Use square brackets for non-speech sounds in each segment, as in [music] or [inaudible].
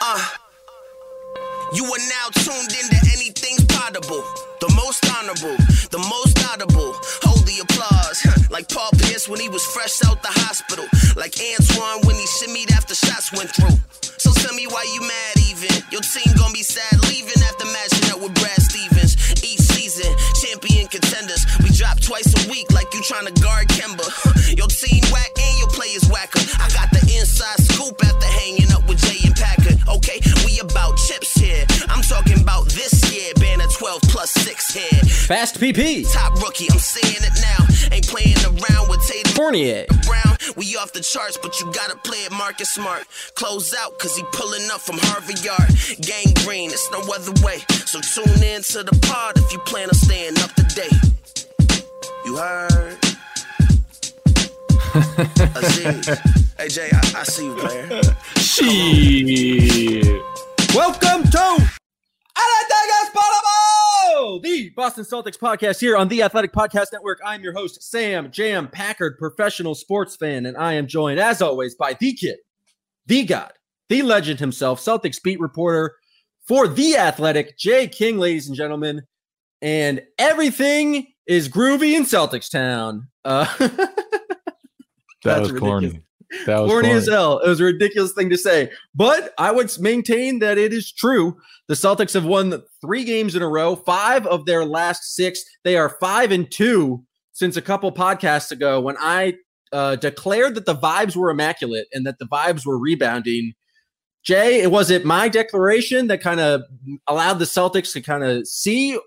Uh, you are now tuned into Anything's Possible. The most honorable, the most audible. Hold the applause. like Paul Pierce when he was fresh out the hospital. Like Antoine when he shimmied after shots went through. So tell me why you mad even. Your team gonna be sad leaving after matching up with Brad Stevens. Each season, champion contenders. We drop twice a week like you trying to guard Kemba. [laughs] Your team whack and your players whacker. I got the inside scoop after hanging up with Jay and Packer. Okay, we about chips here. I'm talking about this year, banner 12 plus 6 here. Fast PP. Top rookie, I'm saying it now. Ain't playing around with Tatum Fournier. Brown. We off the charts, but you gotta play it Marcus Smart. Close out, cause he pulling up from Harvard Yard. Gang green, it's no other way. So tune in to the pod if you plan on staying up to date. You heard? [laughs] Aziz. hey, Jay, I, I see you, player. Shit. Welcome to Anything is Possible, the Boston Celtics podcast here on the Athletic Podcast Network. I'm your host, Sam Jam Packard, professional sports fan, and I am joined, as always, by the kid, the god, the legend himself, Celtics beat reporter for the Athletic, Jay King, ladies and gentlemen. And everything is groovy in Celtics Town. Uh, [laughs] That was corny. [laughs] That was corny corny. as hell. It was a ridiculous thing to say, but I would maintain that it is true. The Celtics have won three games in a row, five of their last six. They are five and two since a couple podcasts ago when I uh, declared that the vibes were immaculate and that the vibes were rebounding. Jay, it was it my declaration that kind of allowed the Celtics to kind of see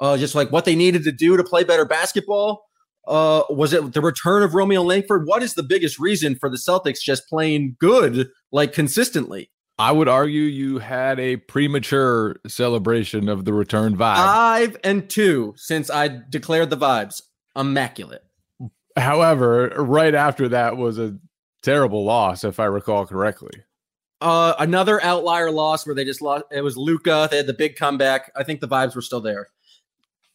uh, just like what they needed to do to play better basketball. Uh, was it the return of Romeo Langford? What is the biggest reason for the Celtics just playing good, like consistently? I would argue you had a premature celebration of the return vibe. Five and two since I declared the vibes immaculate. However, right after that was a terrible loss, if I recall correctly. Uh, another outlier loss where they just lost. It was Luka. They had the big comeback. I think the vibes were still there.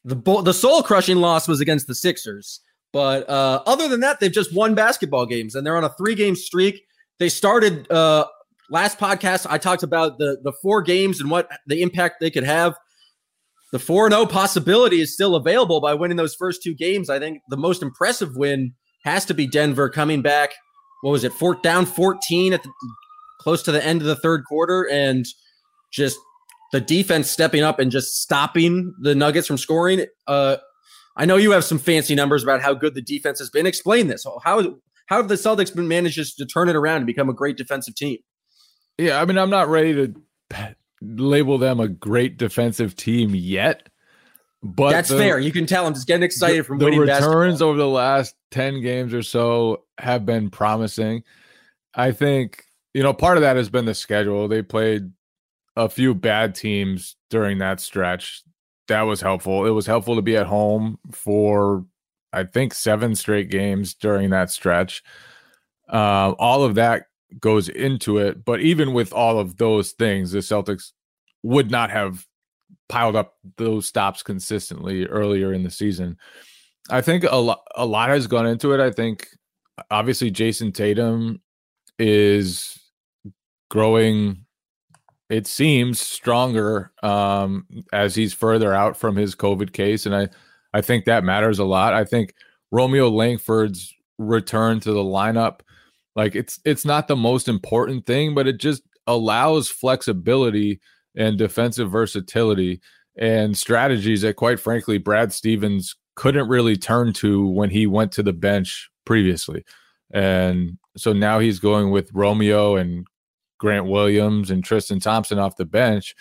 The bo- the soul crushing loss was against the Sixers, but uh, other than that, they've just won basketball games and they're on a three game streak. They started uh, last podcast. I talked about the the four games and what the impact they could have. The four zero possibility is still available by winning those first two games. I think the most impressive win has to be Denver coming back. What was it? Fourth down fourteen at the close to the end of the third quarter and just the defense stepping up and just stopping the Nuggets from scoring. Uh, I know you have some fancy numbers about how good the defense has been. Explain this. How how have the Celtics been managed just to turn it around and become a great defensive team? Yeah, I mean, I'm not ready to label them a great defensive team yet, but That's the- fair. You can tell I'm just getting excited the, from the returns basketball. over the last 10 games or so have been promising. I think, you know, part of that has been the schedule. They played a few bad teams during that stretch. That was helpful. It was helpful to be at home for, I think, seven straight games during that stretch. Uh, all of that goes into it. But even with all of those things, the Celtics would not have piled up those stops consistently earlier in the season. I think a lot a lot has gone into it. I think obviously Jayson Tatum is growing it seems stronger um as he's further out from his covid case and I I think that matters a lot. I think Romeo Langford's return to the lineup like it's it's not the most important thing but it just allows flexibility and defensive versatility and strategies that quite frankly Brad Stevens couldn't really turn to when he went to the bench previously. And so now he's going with Romeo and Grant Williams and Tristan Thompson off the bench.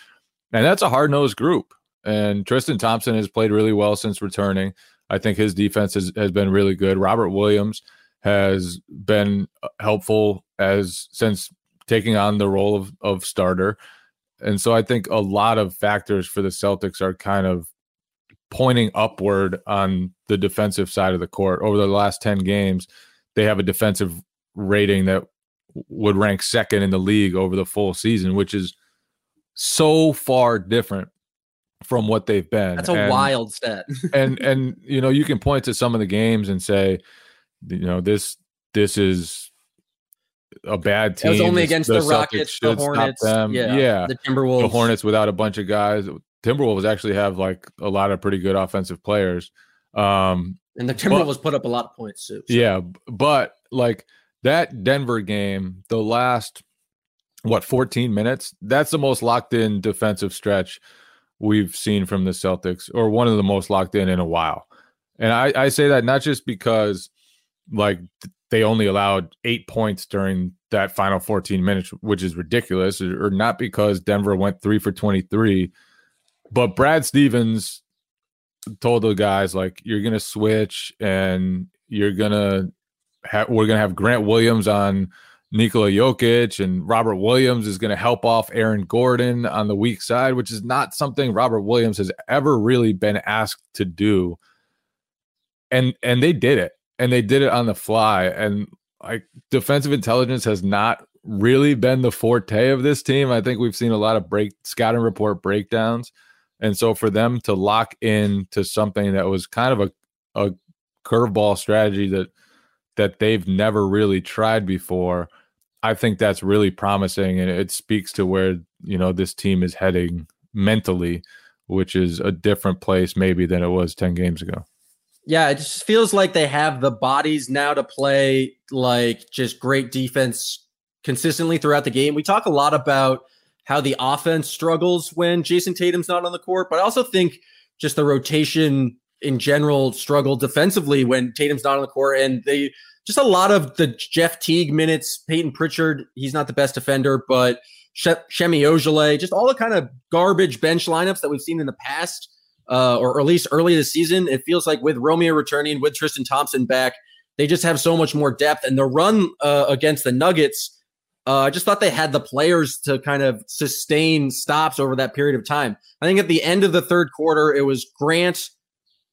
And that's a hard-nosed group. And Tristan Thompson has played really well since returning. I think his defense has, has been really good. Robert Williams has been uh, helpful as since taking on the role of, of starter. And so I think a lot of factors for the Celtics are kind of pointing upward on the defensive side of the court. Over the last 10 games, they have a defensive rating that would rank second in the league over the full season, which is so far different from what they've been. That's a and, wild stat. [laughs] and and you know, you can point to some of the games and say, you know, this this is a bad team. It was only This- against the, Celtics Rockets, the Hornets, yeah, yeah. the Timberwolves. The Hornets without a bunch of guys. Timberwolves actually have like a lot of pretty good offensive players. Um, and the Timberwolves put up a lot of points too. so- yeah, but like that Denver game, the last what 14 minutes, that's the most locked in defensive stretch we've seen from the Celtics, or one of the most locked in in a while. And I, I say that not just because like they only allowed eight points during that final 14 minutes, which is ridiculous, or or not because Denver went three for 23, but Brad Stevens told the guys like you're gonna switch and you're gonna have we're gonna have Grant Williams on Nikola Jokic and Robert Williams is gonna help off Aaron Gordon on the weak side, which is not something Robert Williams has ever really been asked to do. And and they did it. And they did it on the fly. And like defensive intelligence has not really been the forte of this team. I think we've seen a lot of break scouting report breakdowns. And so for them to lock in to something that was kind of a, a curveball strategy that that they've never really tried before, I think that's really promising and it speaks to where, you know, this team is heading mentally, which is a different place maybe than it was 10 games ago. Yeah, it just feels like they have the bodies now to play like just great defense consistently throughout the game. We talk a lot about how the offense struggles when Jayson Tatum's not on the court, but I also think just the rotation in general struggle defensively when Tatum's not on the court and they just a lot of the Jeff Teague minutes, Payton Pritchard, he's not the best defender, but She- Semi Ojeleye, just all the kind of garbage bench lineups that we've seen in the past uh, or, or at least early this season. It feels like with Romeo returning, with Tristan Thompson back, they just have so much more depth. And the run uh, against the Nuggets, uh, I just thought they had the players to kind of sustain stops over that period of time. I think at the end of the third quarter, it was Grant,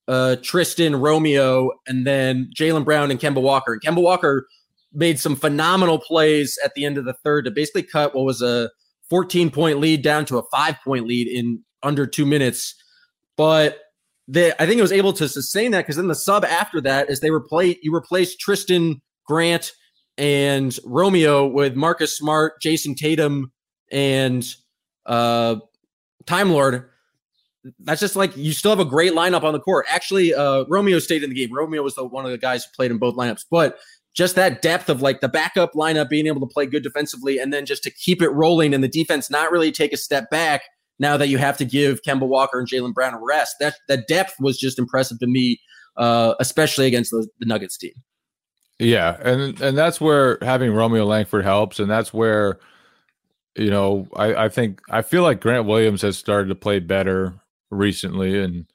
uh, Tristan, Romeo, and then Jaylen Brown and Kemba Walker. And Kemba Walker made some phenomenal plays at the end of the third to basically cut what was a 14 point lead down to a five point lead in under two minutes. But they, I think it was able to sustain that because then the sub after that is they replace you replace Tristan Grant and Romeo with Marcus Smart, Jayson Tatum, and uh, Time Lord. That's just like you still have a great lineup on the court. Actually, uh, Romeo stayed in the game. Romeo was the, one of the guys who played in both lineups, but just that depth of like the backup lineup being able to play good defensively and then just to keep it rolling and the defense not really take a step back now that you have to give Kemba Walker and Jaylen Brown a rest. That that depth was just impressive to me, uh, especially against the, the Nuggets team. Yeah, and and that's where having Romeo Langford helps, and that's where you know I, I think I feel like Grant Williams has started to play better recently, and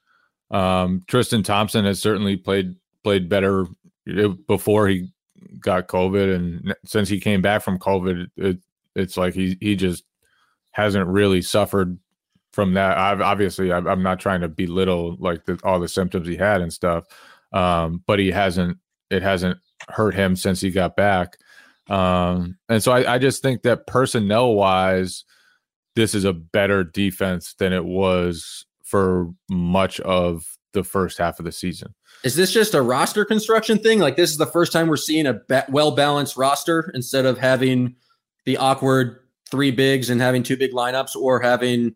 um, Tristan Thompson has certainly played played better before he got COVID, and since he came back from COVID, it, it's like he he just hasn't really suffered from that. I've, obviously, I'm I'm not trying to belittle like the, all the symptoms he had and stuff, um, but he hasn't. It hasn't hurt him since he got back. Um, and so I, I just think that personnel wise, this is a better defense than it was for much of the first half of the season. Is this just a roster construction thing? Like this is the first time we're seeing a well balanced roster instead of having the awkward three bigs and having two big lineups, or having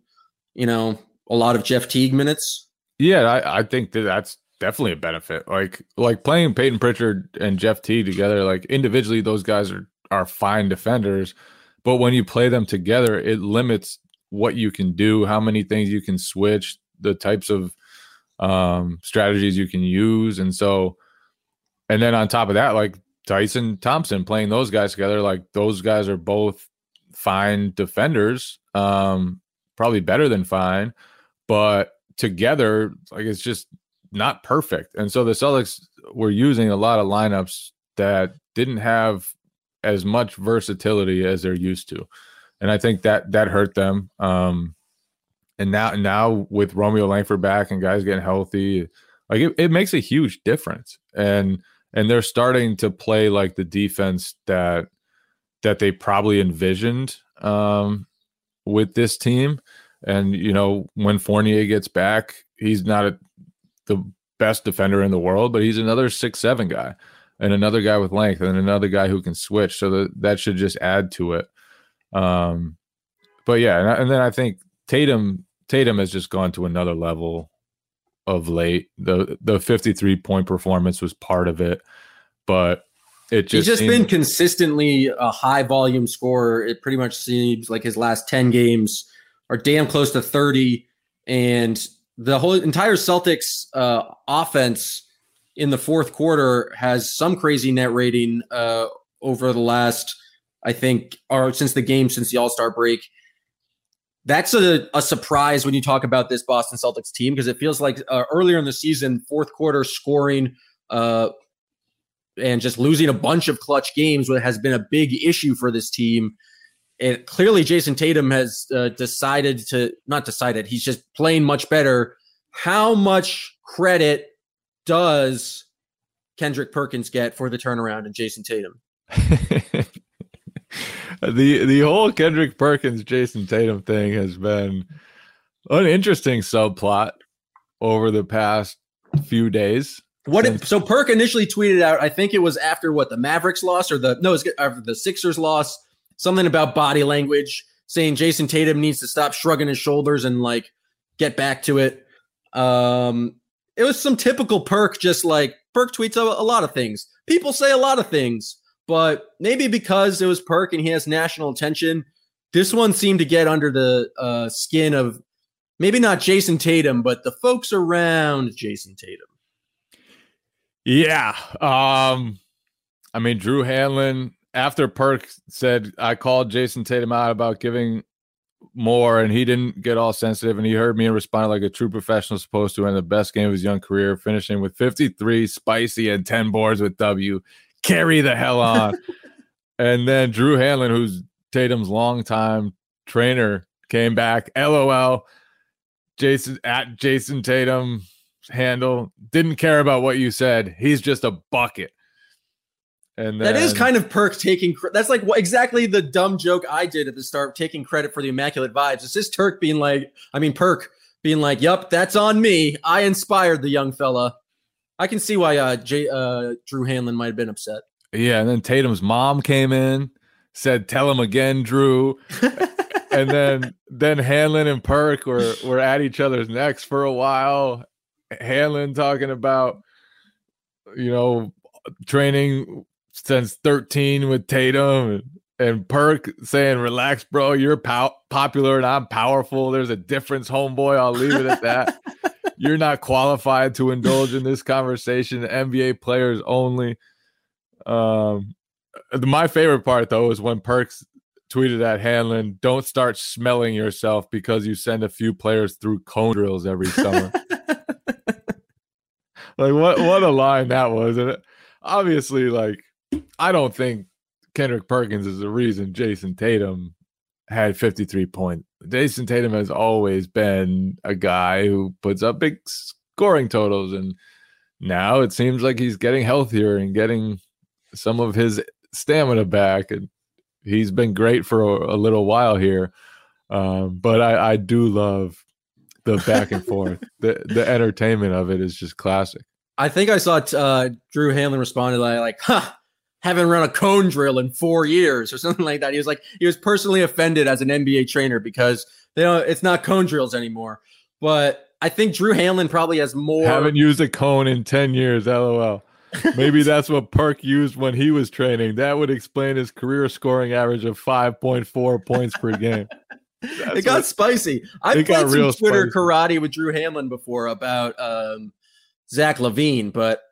you know a lot of Jeff Teague minutes. Yeah, I, I think that that's definitely a benefit. Like like playing Payton Pritchard and Jeff Teague together, like individually, those guys are are fine defenders, but when you play them together, it limits what you can do, how many things you can switch, the types of um, strategies you can use, and so, and then on top of that, like Tyson Thompson playing those guys together, like those guys are both fine defenders, um, probably better than fine, but together, like it's just not perfect. And so the Celtics were using a lot of lineups that didn't have as much versatility as they're used to. And I think that that hurt them. Um, and now now with Romeo Langford back and guys getting healthy, like it, it makes a huge difference. And and they're starting to play like the defense that that they probably envisioned um, with this team. And you know, when Fournier gets back, he's not a, the best defender in the world, but he's another six seven guy, and another guy with length, and another guy who can switch. So that that should just add to it. Um, but yeah, and, and then I think Tatum Tatum has just gone to another level of late. The the 53 point performance was part of it, but it just he's just seemed, been consistently a high volume scorer. It pretty much seems like his last 10 games are damn close to 30 and the whole entire Celtics uh, offense in the fourth quarter has some crazy net rating uh, over the last I think or since the game since the All-Star break that's a, a surprise when you talk about this Boston Celtics team because it feels like uh, earlier in the season, fourth quarter scoring uh, and just losing a bunch of clutch games has been a big issue for this team. And clearly, Jayson Tatum has uh, decided to not decided, he's just playing much better. How much credit does Kendrick Perkins get for the turnaround in Jayson Tatum? [laughs] the the whole Kendrick Perkins Jayson Tatum thing has been an interesting subplot over the past few days. What if, so Perk initially tweeted out, I think it was after what the Mavericks loss or the no, it's after the Sixers loss, something about body language, saying Jayson Tatum needs to stop shrugging his shoulders and like get back to it. Um, it was some typical Perk, just like Perk tweets a, a lot of things. People say a lot of things but maybe because it was Perk and he has national attention, this one seemed to get under the uh, skin of maybe not Jayson Tatum, but the folks around Jayson Tatum. Yeah. Um, I mean, Drew Hanlen, after Perk said, I called Jayson Tatum out about giving more, and he didn't get all sensitive, and he heard me and responded like a true professional supposed to in the best game of his young career, finishing with 53 spicy and 10 boards with W carry the hell on. [laughs] and then Drew Hanlen, who's Tatum's longtime trainer, came back. LOL. Jayson at Jayson Tatum handle didn't care about what you said. He's just a bucket. And then, that is kind of perk taking. That's like what, exactly the dumb joke I did at the start, taking credit for the immaculate vibes. It's just Turk being like, I mean, perk being like, "Yup, that's on me. I inspired the young fella." I can see why uh, J, uh, Drew Hanlen might have been upset. Yeah, and then Tatum's mom came in, said, "Tell him again, Drew." [laughs] and then then Hanlen and Perk were were at each other's necks for a while. Hanlen talking about you know training since 13 with Tatum and, and Perk saying, "Relax, bro. You're pow- popular and I'm powerful. There's a difference, homeboy. I'll leave it at that." [laughs] You're not qualified to indulge in this conversation. NBA players only. Um, my favorite part though is when Perks tweeted at Hanlen, "Don't start smelling yourself because you send a few players through cone drills every summer." [laughs] like what? What a line that was! And it, obviously, like I don't think Kendrick Perkins is the reason Jayson Tatum had 53 points. Jayson Tatum has always been a guy who puts up big scoring totals, and now it seems like he's getting healthier and getting some of his stamina back, and he's been great for a, a little while here. Um, but I, I do love the back and forth. [laughs] the The entertainment of it is just classic. I think I saw uh, Drew Hanlen responded like, like, "Huh, haven't run a cone drill in four years or [laughs] something like that. He was like, he was personally offended as an NBA trainer because they don't, it's not cone drills anymore. But I think Drew Hanlen probably has more. Haven't used a cone in 10 years. LOL. Maybe [laughs] that's what Perk used when he was training. That would explain his career scoring average of 5.4 points per game. That's [laughs] it got what, spicy. I played some Twitter spicy. karate with Drew Hanlen before about um, Zach LaVine, but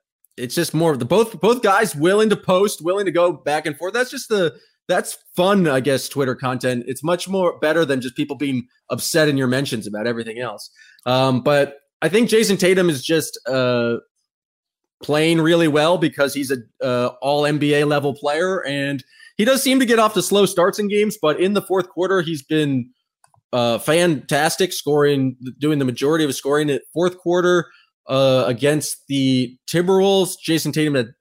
it's just more of the both both guys willing to post, willing to go back and forth. That's just the that's fun, I guess. Twitter content. It's much more better than just people being upset in your mentions about everything else. Um, but I think Jayson Tatum is just uh, playing really well because he's a uh, all NBA level player, and he does seem to get off to slow starts in games. But in the fourth quarter, he's been uh, fantastic, scoring, doing the majority of his scoring at fourth quarter uh, against the Timberwolves. Jayson Tatum had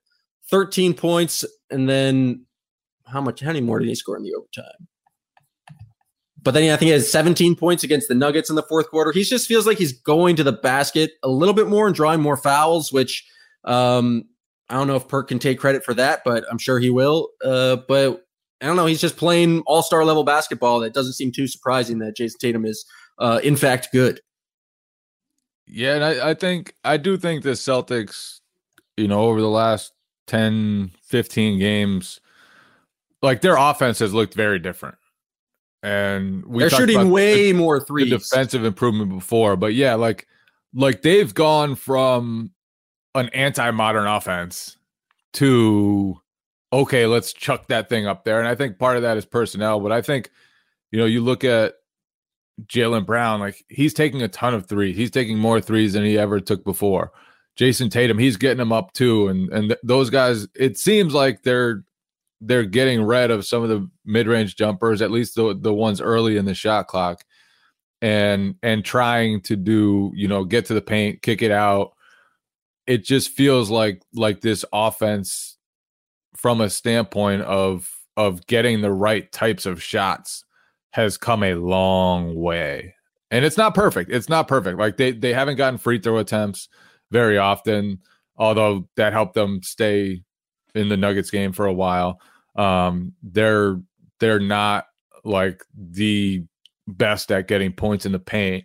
13 points, and then how much? How many more did he score in the overtime? But then I think he has 17 points against the Nuggets in the fourth quarter. He just feels like he's going to the basket a little bit more and drawing more fouls, which um, I don't know if Perk can take credit for that, but I'm sure he will. Uh, but I don't know. He's just playing all star level basketball. That doesn't seem too surprising that Jayson Tatum is, uh, in fact, good. Yeah, and I, I think I do think the Celtics, you know, over the last 10, 15 games, like their offense has looked very different. And we they're shooting way the, more threes. The defensive improvement before, but yeah, like like they've gone from an anti-modern offense to okay, let's chuck that thing up there. And I think part of that is personnel, but I think you know you look at Jaylen Brown, like he's taking a ton of threes. He's taking more threes than he ever took before. Jayson Tatum, he's getting them up too, and and th- those guys. It seems like they're they're getting rid of some of the mid range jumpers, at least the the ones early in the shot clock, and and trying to do you know get to the paint, kick it out. It just feels like like this offense, from a standpoint of of getting the right types of shots, has come a long way. And it's not perfect. It's not perfect. Like they they haven't gotten free throw attempts very often, although that helped them stay in the Nuggets game for a while. Um, they're they're not like the best at getting points in the paint.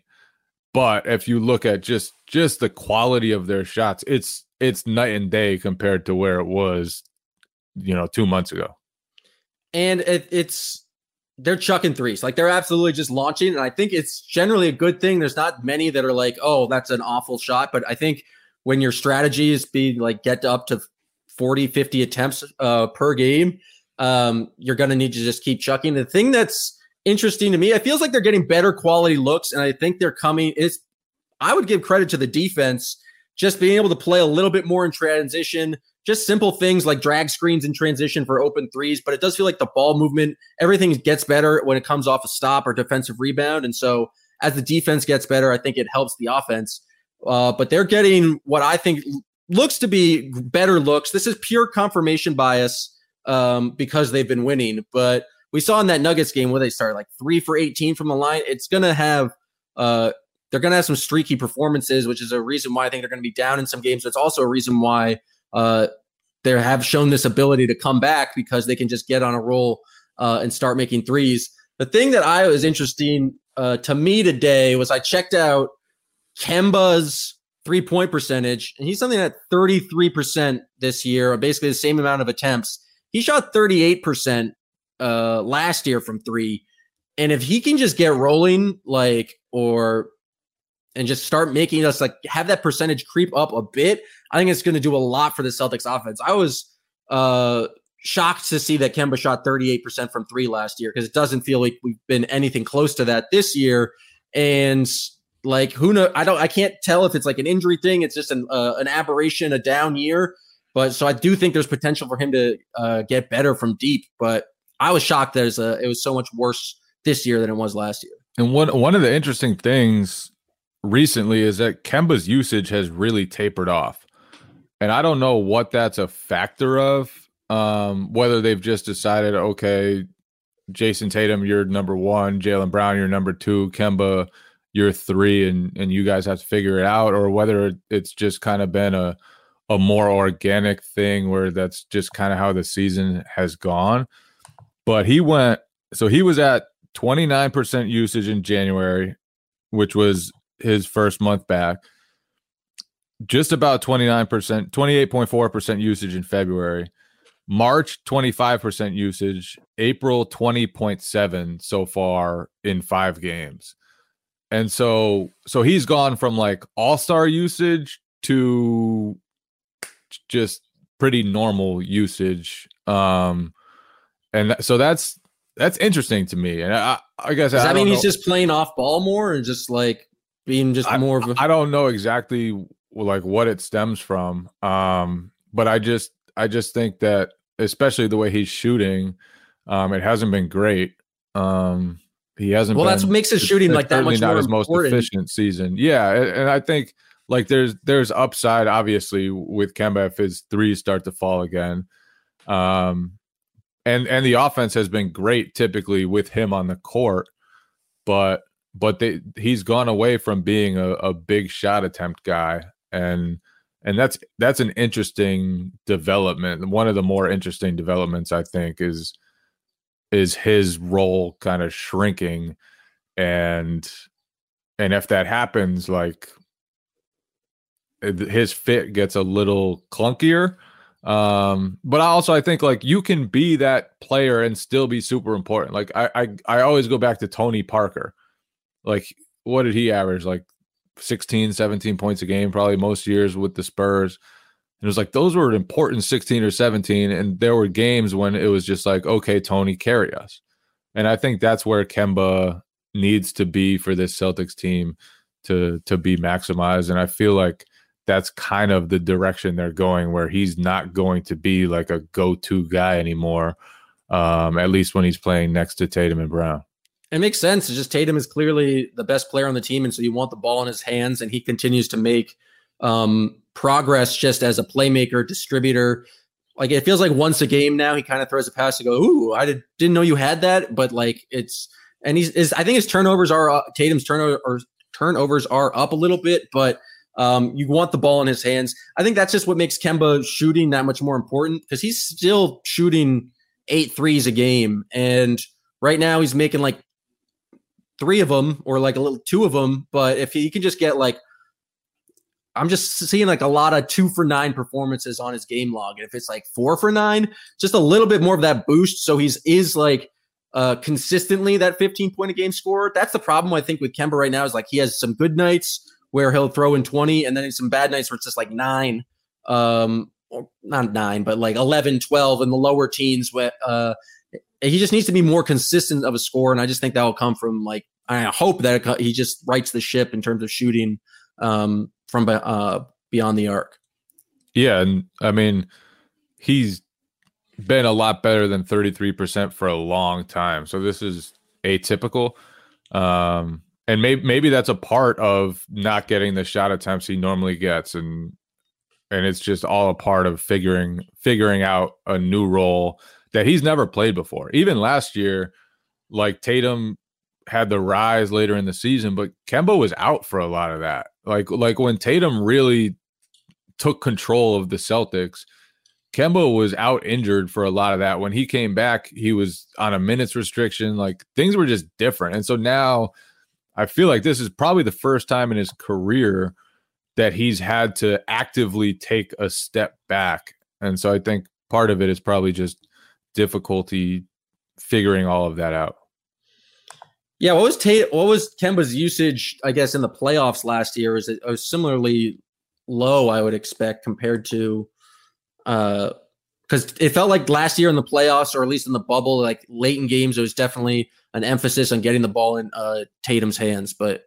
But if you look at just just the quality of their shots, it's it's night and day compared to where it was, you know, two months ago. And it, it's they're chucking threes. Like they're absolutely just launching. And I think it's generally a good thing. There's not many that are like, oh, that's an awful shot. But I think when your strategy is being like get up to 40, 50 attempts uh, per game, um, you're going to need to just keep chucking. The thing that's interesting to me, it feels like they're getting better quality looks. And I think they're coming. It's, I would give credit to the defense just being able to play a little bit more in transition, just simple things like drag screens in transition for open threes. But it does feel like the ball movement, everything gets better when it comes off a stop or defensive rebound. And so as the defense gets better, I think it helps the offense. Uh, but they're getting what I think looks to be better looks. This is pure confirmation bias um, because they've been winning. But we saw in that Nuggets game where they started like three for 18 from the line. It's going to have uh, they're going to have some streaky performances, which is a reason why I think they're going to be down in some games. It's also a reason why uh, they have shown this ability to come back because they can just get on a roll uh, and start making threes. The thing that I was interesting uh, to me today was I checked out Kemba's three point percentage, and he's something at 33% this year, basically the same amount of attempts. He shot 38% uh, last year from three. And if he can just get rolling, like, or and just start making us like have that percentage creep up a bit, I think it's going to do a lot for the Celtics offense. I was uh, shocked to see that Kemba shot 38% from three last year because it doesn't feel like we've been anything close to that this year. And like who know, I don't, I can't tell if it's like an injury thing. It's just an uh, an aberration, a down year. But so I do think there's potential for him to uh, get better from deep. But I was shocked that it was, it was so much worse this year than it was last year. And one one of the interesting things recently is that Kemba's usage has really tapered off. And I don't know what that's a factor of. Um, whether they've just decided, okay, Jayson Tatum, you're number one, Jaylen Brown, you're number two, Kemba, you're three, and and you guys have to figure it out, or whether it's just kind of been a a more organic thing where that's just kind of how the season has gone. But he went so he was at 29% usage in January, which was his first month back. Just about 29%, 28.4% usage in February. March 25% usage, April 20.7 so far in 5 games. And so so he's gone from like all-star usage to just pretty normal usage. Um and so that's that's interesting to me. And I, I guess does I that mean know. he's just playing off ball more and just like being just I, more of a I don't know exactly like what it stems from. Um, but I just I just think that especially the way he's shooting, um, it hasn't been great. Um, he hasn't. Well, been, that's what makes his shooting like that much not more his most important. efficient season. Yeah, and, and I think like there's there's upside obviously with Kemba if his threes start to fall again. Um, and and the offense has been great typically with him on the court, but but they, he's gone away from being a, a big shot attempt guy. And and that's that's an interesting development. One of the more interesting developments i think is is his role kind of shrinking. And and if that happens like his fit gets a little clunkier. Um but also i think like you can be that player and still be super important. Like i i, I always go back to tony parker like what did he average? Like 16 17 points a game probably most years with the spurs. And it was like those were important 16 or 17 and there were games when it was just like okay tony carry us. And i think that's where kemba needs to be for this celtics team to to be maximized. And i feel like that's kind of the direction they're going where he's not going to be like a go-to guy anymore um at least when he's playing next to tatum and brown it makes sense. It's just Tatum is clearly the best player on the team, and so you want the ball in his hands, and he continues to make um, progress just as a playmaker, distributor. Like it feels like once a game now, he kind of throws a pass to go, "Ooh, I did, not know you had that," but like it's and he's is I think his turnovers are uh, Tatum's turnover or turnovers are up a little bit, but um, you want the ball in his hands. I think that's just what makes Kemba shooting that much more important because he's still shooting eight threes a game, and right now he's making like three of them or like a little two of them. But if he can just get like, I'm just seeing like a lot of two for nine performances on his game log. And if it's like four for nine, just a little bit more of that boost. So he's is like uh consistently that 15 point a game scorer. That's the problem I think with Kemba right now is like he has some good nights where he'll throw in 20 and then some bad nights where it's just like nine. Um not nine, but like 11, 12 in the lower teens. Where uh, he just needs to be more consistent of a score, and I just think that will come from like I hope that he just rights the ship in terms of shooting um, from uh, beyond the arc. Yeah, and I mean he's been a lot better than 33% for a long time. So this is atypical. Um, and maybe maybe that's a part of not getting the shot attempts he normally gets and and it's just all a part of figuring figuring out a new role that he's never played before. Even last year, like Tatum had the rise later in the season, but Kemba was out for a lot of that. Like like when Tatum really took control of the Celtics, Kemba was out injured for a lot of that. When he came back, he was on a minutes restriction. Like things were just different. And so now I feel like this is probably the first time in his career that he's had to actively take a step back. And so I think part of it is probably just difficulty figuring all of that out. Yeah, what was Tate, what was Kemba's usage? I guess in the playoffs last year is it was similarly low. I would expect compared to, uh, because it felt like last year in the playoffs, or at least in the bubble, like late in games, there was definitely an emphasis on getting the ball in uh, Tatum's hands. But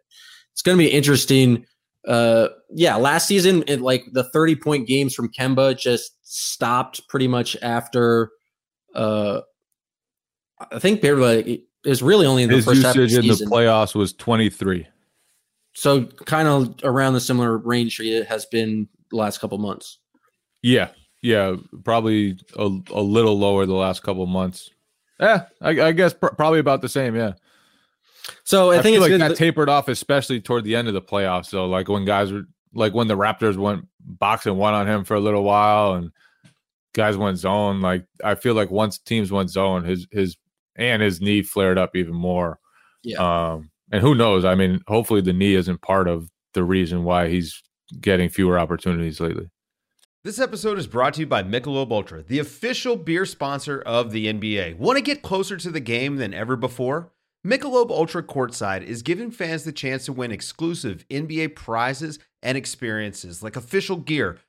it's going to be interesting. Uh, yeah, last season, it, like the thirty point games from Kemba just stopped pretty much after. Uh, I think it was really only in the His first half of the usage in the playoffs was 23. so kind of around the similar range it has been the last couple months. Yeah, yeah, probably a, a little lower the last couple months. Yeah, I, I guess pr- probably about the same. Yeah, So I, think feel it's like good. that- tapered off, especially toward the end of the playoffs. So like when guys were like when the Raptors went boxing one on him for a little while, and guys went zone. Like I feel like once teams went zone, his his and his knee flared up even more. Yeah. Um, and who knows? I mean, hopefully the knee isn't part of the reason why he's getting fewer opportunities lately. This episode is brought to you by Michelob Ultra, the official beer sponsor of the NBA. Want to get closer to the game than ever before? Michelob Ultra Courtside is giving fans the chance to win exclusive NBA prizes and experiences like official gear,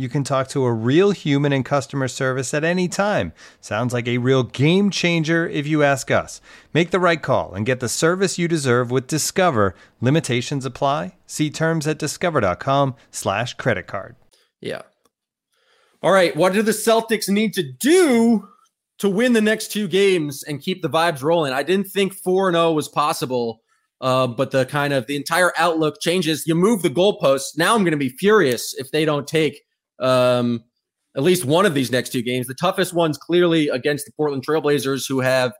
You can talk to a real human in customer service at any time. Sounds like a real game changer if you ask us. Make the right call and get the service you deserve with Discover. Limitations apply. See terms at discover.com/slash credit card. Yeah. All right. What do the Celtics need to do to win the next two games and keep the vibes rolling? I didn't think 4 0 was possible. Uh, but the kind of the entire outlook changes. You move the goalposts. Now I'm going to be furious if they don't take um, at least one of these next two games. The toughest one's clearly against the Portland Trailblazers, who have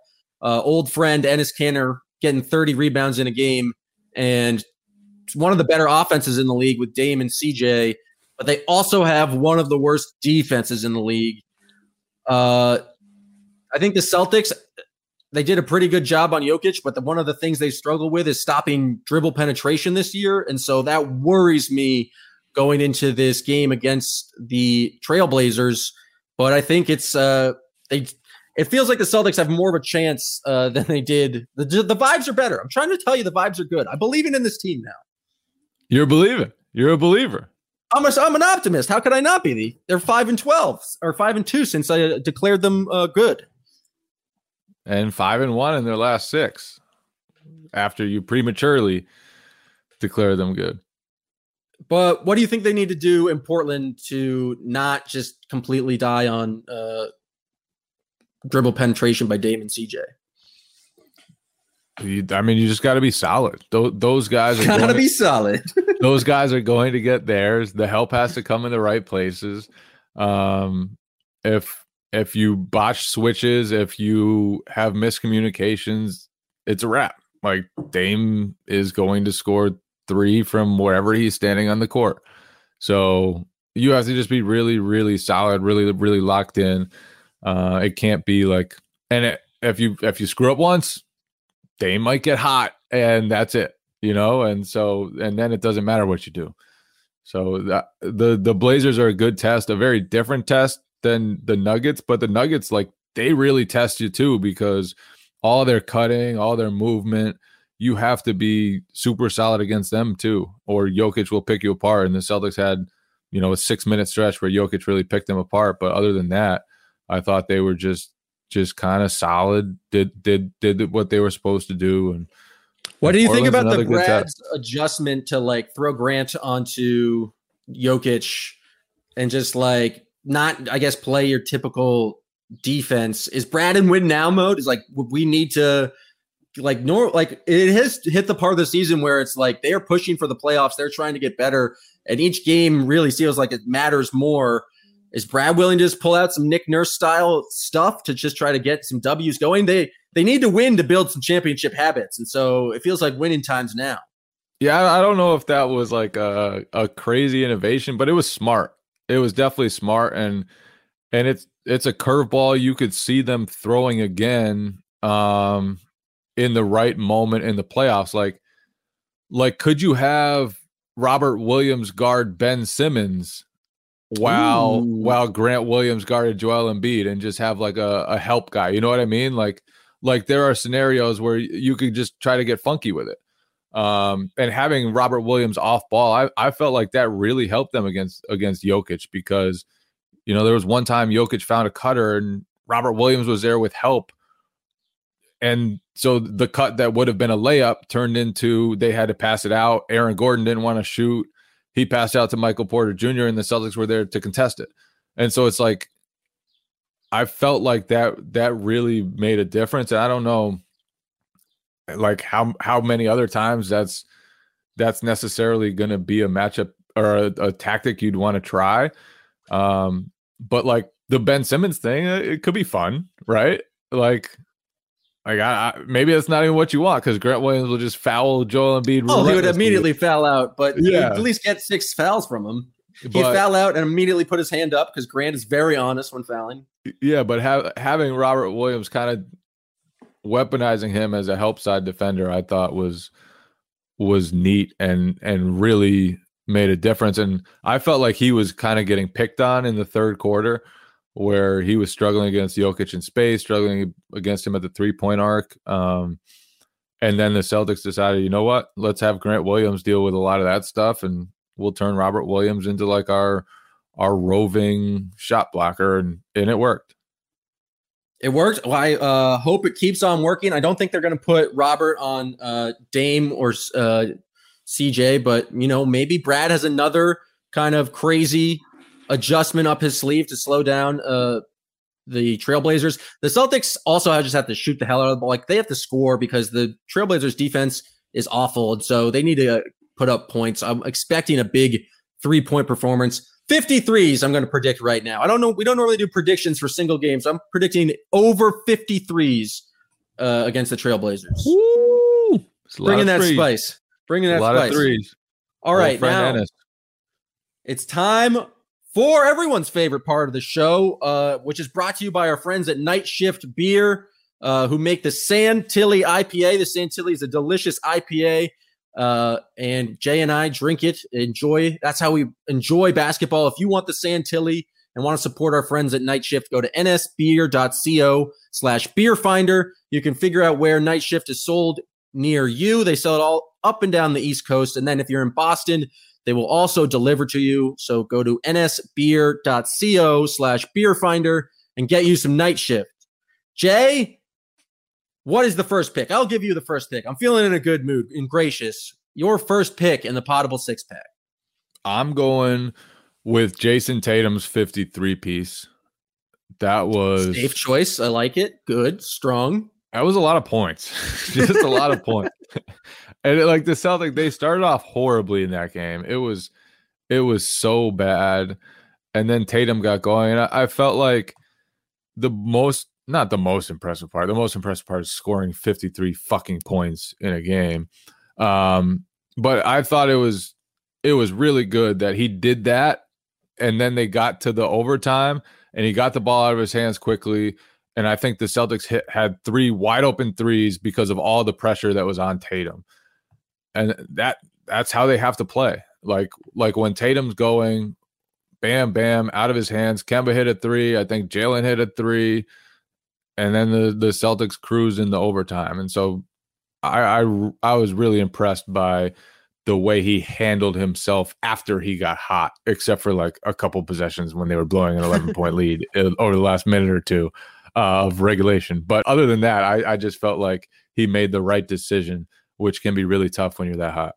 uh, old friend Enes Kanter getting 30 rebounds in a game and one of the better offenses in the league with Dame and CJ. But they also have one of the worst defenses in the league. Uh, I think the Celtics they did a pretty good job on Jokic, but the, one of the things they struggle with is stopping dribble penetration this year, and so that worries me going into this game against the Trailblazers. But I think it's uh, they. It feels like the Celtics have more of a chance uh, [laughs] than they did. The, the vibes are better. I'm trying to tell you, the vibes are good. I'm believing in this team now. You're believing. You're a believer. I'm, a, I'm an optimist. How could I not be? They're five and twelve or five and two since I declared them uh, good and five and one in their last six after you prematurely declare them good. But what do you think they need to do in Portland to not just completely die on uh, dribble penetration by Dame and CJ? I mean, you just got to be solid. Those, those guys are got to be solid. [laughs] those guys are going to get theirs. The help has to come in the right places. Um, if if you botch switches, if you have miscommunications, it's a wrap. Like Dame is going to score three from wherever he's standing on the court. So you have to just be really, really solid, really, really locked in. Uh, it can't be like, and it, if you if you screw up once, they might get hot, and that's it, you know. And so, and then it doesn't matter what you do. So that, the the Blazers are a good test, a very different test than the Nuggets, but the Nuggets like they really test you too because all their cutting, all their movement, you have to be super solid against them too, or Jokic will pick you apart. And the Celtics had, you know, a six minute stretch where Jokic really picked them apart. But other than that, I thought they were just just kind of solid, did did did what they were supposed to do. And what do you think about the Brad's adjustment to like throw Grant onto Jokic and just like not, I guess, play your typical defense. Is Brad in win now mode? Is like we need to like nor like it has hit the part of the season where it's like they are pushing for the playoffs. They're trying to get better, and each game really feels like it matters more. Is Brad willing to just pull out some Nick Nurse style stuff to just try to get some W's going? They they need to win to build some championship habits, and so it feels like winning times now. Yeah, I don't know if that was like a, a crazy innovation, but it was smart it was definitely smart and and it's it's a curveball you could see them throwing again um in the right moment in the playoffs like like could you have Robert Williams guard Ben Simmons while Ooh. while Grant Williams guarded Joel Embiid and just have like a, a help guy you know what I mean like like there are scenarios where you could just try to get funky with it um, and having Robert Williams off ball, I, I felt like that really helped them against against Jokic because you know there was one time Jokic found a cutter and Robert Williams was there with help. And so the cut that would have been a layup turned into they had to pass it out. Aaron Gordon didn't want to shoot. He passed out to Michael Porter Jr. and the Celtics were there to contest it. And so it's like I felt like that that really made a difference. And I don't know like how how many other times that's that's necessarily going to be a matchup or a, a tactic you'd want to try. Um, but like the Ben Simmons thing, it could be fun, right? Like, like I, I maybe that's not even what you want because Grant Williams will just foul Joel Embiid. Oh, he would immediately foul out, but yeah, at least get six fouls from him. He'd foul out and immediately put his hand up because Grant is very honest when fouling. Yeah, but have, having Robert Williams kind of weaponizing him as a help side defender, I thought was was neat and and really made a difference. And I felt like he was kind of getting picked on in the third quarter. Where he was struggling against Jokic in space, struggling against him at the three point arc. Um, and then the Celtics decided, you know what? Let's have Grant Williams deal with a lot of that stuff, and we'll turn Robert Williams into like our our roving shot blocker, and and it worked. It worked. Well, I uh, hope it keeps on working. I don't think they're going to put Robert on uh, Dame or uh, CJ, but you know maybe Brad has another kind of crazy adjustment up his sleeve to slow down uh, the Trailblazers. The Celtics also just have to shoot the hell out of the ball. Like they have to score because the Trailblazers defense is awful. And so they need to put up points. I'm expecting a big three point performance. 53s, I'm going to predict right now. I don't know. We don't normally do predictions for single games. I'm predicting over 53s uh, against the Trailblazers. Woo! Bringing that threes. spice. Bringing that a lot spice. Of threes. All right, now Ennis. it's time for everyone's favorite part of the show, uh, which is brought to you by our friends at Night Shift Beer, uh, who make the Santilli IPA. The Santilli is a delicious IPA, uh, and Jay and I drink it, enjoy. That's how we enjoy basketball. If you want the Santilli and want to support our friends at Night Shift, go to nsbeer.co slash beer finder. You can figure out where Night Shift is sold near you. They sell it all up and down the East Coast. And then if you're in Boston, they will also deliver to you. So go to nsbeer.co slash beer finder and get you some night shift. Jay, what is the first pick? I'll give you the first pick. I'm feeling in a good mood and gracious. Your first pick in the potable six pack. I'm going with Jayson Tatum's 53 piece. That was safe choice. I like it. Good, strong. That was a lot of points. [laughs] Just a lot of points. [laughs] And it, like the Celtics, they started off horribly in that game. It was it was so bad. And then Tatum got going. I, I felt like the most not the most impressive part. The most impressive part is scoring 53 fucking points in a game. Um, but I thought it was it was really good that he did that and then they got to the overtime and he got the ball out of his hands quickly and I think the Celtics hit, had three wide open threes because of all the pressure that was on Tatum and that that's how they have to play. Like like when Tatum's going, bam, bam, out of his hands. Kemba hit a three. I think Jaylen hit a three, and then the the Celtics cruise in the overtime. And so I I, I was really impressed by the way he handled himself after he got hot, except for like a couple possessions when they were blowing an 11 point lead [laughs] uh, over the last minute or two uh, of regulation. But other than that, I, I just felt like he made the right decision which can be really tough when you're that hot.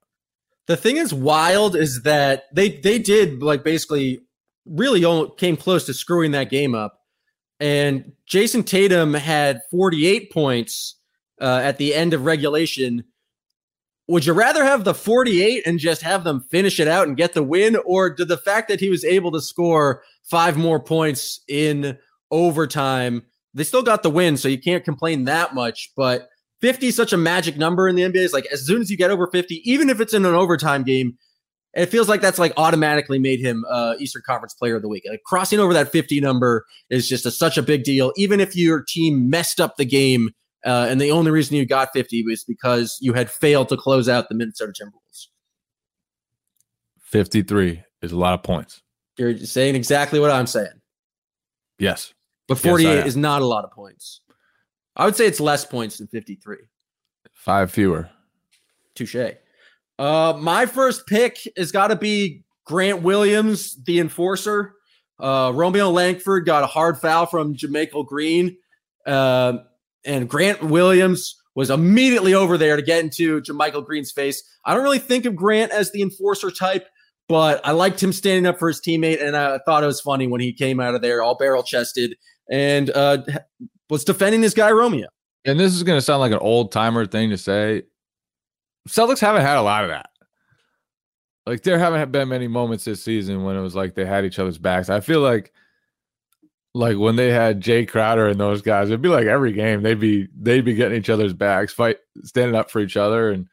The thing is wild is that they they did like basically really came close to screwing that game up. And Jayson Tatum had 48 points uh, at the end of regulation. Would you rather have the 48 and just have them finish it out and get the win? Or did the fact that he was able to score five more points in overtime, they still got the win, so you can't complain that much. But 50 is such a magic number in the NBA. It's like as soon as you get over 50, even if it's in an overtime game, it feels like that's like automatically made him uh, Eastern Conference Player of the Week. Like crossing over that 50 number is just a, such a big deal. Even if your team messed up the game, uh, and the only reason you got 50 was because you had failed to close out the Minnesota Timberwolves. 53 is a lot of points. You're saying exactly what I'm saying. Yes. But 48 yes, is not a lot of points. I would say it's less points than 53. Five fewer. Touche. Uh, my first pick has got to be Grant Williams, the enforcer. Uh, Romeo Langford got a hard foul from JaMychal Green. Uh, and Grant Williams was immediately over there to get into JaMychal Green's face. I don't really think of Grant as the enforcer type, but I liked him standing up for his teammate. And I thought it was funny when he came out of there all barrel chested and uh, was defending this guy Romeo. And this is going to sound like an old timer thing to say. Celtics haven't had a lot of that. Like there haven't been many moments this season when it was like they had each other's backs. I feel like like when they had Jay Crowder and those guys, it'd be like every game they'd be they'd be getting each other's backs, fight standing up for each other and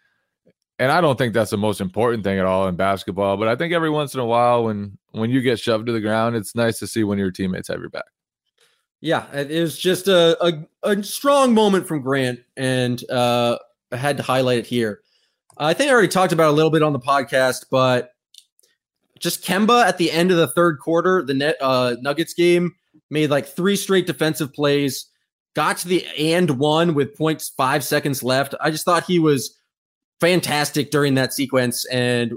and I don't think that's the most important thing at all in basketball, but I think every once in a while when when you get shoved to the ground, it's nice to see when your teammates have your back. Yeah, it was just a, a, a strong moment from Grant, and uh, I had to highlight it here. I think I already talked about a little bit on the podcast, but just Kemba at the end of the third quarter, the net uh, Nuggets game, made like three straight defensive plays, got to the and one with 0.5 seconds left. I just thought he was fantastic during that sequence and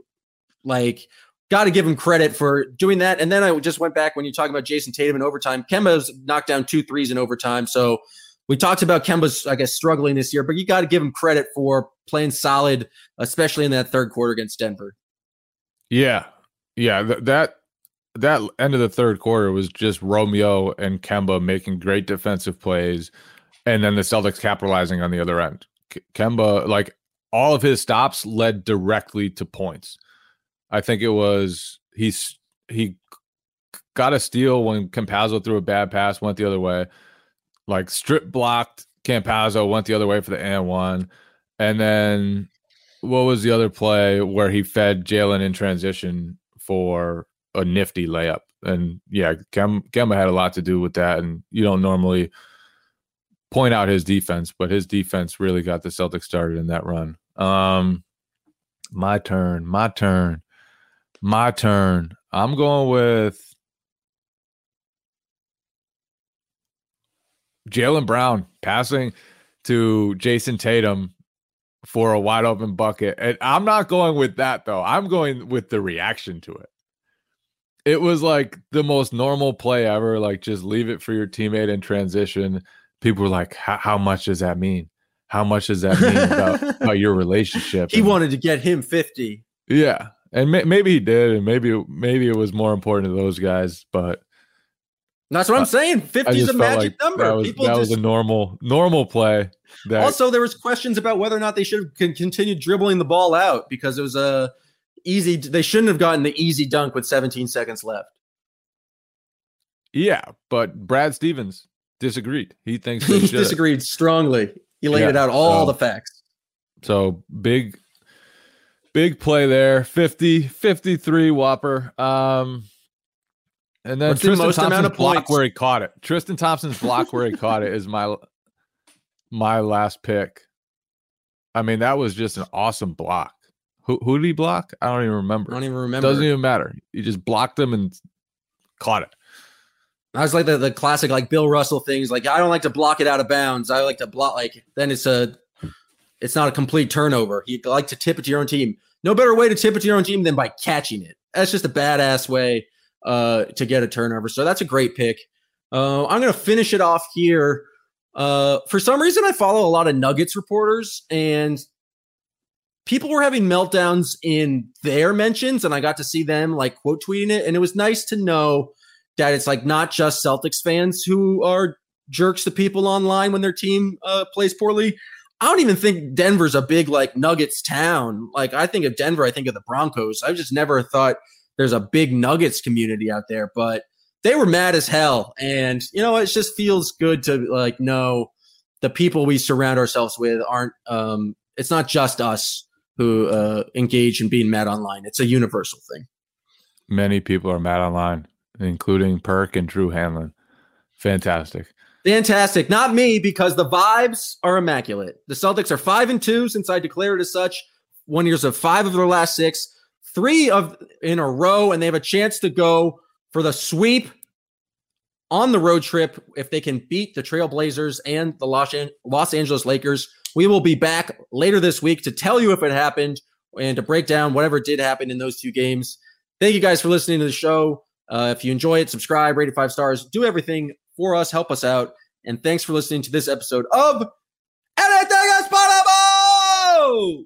like got to give him credit for doing that. And then I just went back when you talk about Jayson Tatum in overtime. Kemba's knocked down two threes in overtime. So we talked about Kemba's, I guess, struggling this year, but you got to give him credit for playing solid, especially in that third quarter against Denver. Yeah, yeah, th- that that end of the third quarter was just Romeo and Kemba making great defensive plays, and then the Celtics capitalizing on the other end. Kemba, like all of his stops, led directly to points. I think it was he's he got a steal when Campazzo threw a bad pass, went the other way, like strip blocked Campazzo, went the other way for the and one, and then what was the other play where he fed Jaylen in transition for a nifty layup? And yeah, Kem, Kemba had a lot to do with that. And you don't normally point out his defense, but his defense really got the Celtics started in that run. Um, my turn, my turn, my turn. I'm going with Jaylen Brown passing to Jayson Tatum for a wide open bucket. And I'm not going with that though. I'm going with the reaction to it. It was like the most normal play ever. Like just leave it for your teammate in transition. People were like, "How much does that mean? How much does that mean about, [laughs] about your relationship?" He And- wanted to get him 50. yeah, and may- maybe he did, and maybe maybe it was more important to those guys. But That's what I'm saying. 50 is a magic like number. that was People that just was a normal normal play. That also there was questions about whether or not they should have con- continued dribbling the ball out because it was a easy they shouldn't have gotten the easy dunk with 17 seconds left yeah, but Brad Stevens disagreed. He thinks [laughs] he disagreed strongly he laid Yeah, it out all so- the facts So big, big play there. 50, 53 Whopper. Um, and then What's the Tristan most amount Thompson's of block points? where he caught it. Tristan Thompson's block where he caught it is my my last pick. I mean, that was just an awesome block. Who who did he block? I don't even i remember. don't even remember Doesn't even matter. He just blocked them and caught it. I was like the, the classic like Bill Russell things like I don't like to block it out of bounds. I like to block like then it's a it's not a complete turnover. You like to tip it to your own team. No better way to tip it to your own team than by catching it. That's just a badass way uh, to get a turnover. So that's a great pick. Uh, I'm gonna finish it off here. Uh, for some reason, I follow a lot of Nuggets reporters, and people were having meltdowns in their mentions, and I got to see them like quote tweeting it, and it was nice to know that it's like not just Celtics fans who are jerks to people online when their team uh, plays poorly. I don't even think Denver's a big like Nuggets town. Like I think of Denver, I think of the Broncos. I've just never thought there's a big Nuggets community out there, but they were mad as hell. And you know, it just feels good to like know the people we surround ourselves with aren't um it's not just us who uh engage in being mad online. It's a universal thing. Many people are mad online, including Perk and Drew Hanlen. Fantastic. Fantastic. Not me, because the vibes are immaculate. The Celtics are five and two since I declared it as such. One years of five of their last six, three of in a row, and they have a chance to go for the sweep on the road trip if they can beat the Trailblazers and the Los, Los Angeles Lakers. We will be back later this week to tell you if it happened and to break down whatever did happen in those two games. Thank you guys for listening to the show. Uh, if you enjoy it, subscribe, rate it five stars, do everything for us, help us out. And thanks for listening to this episode of Anything is Possible!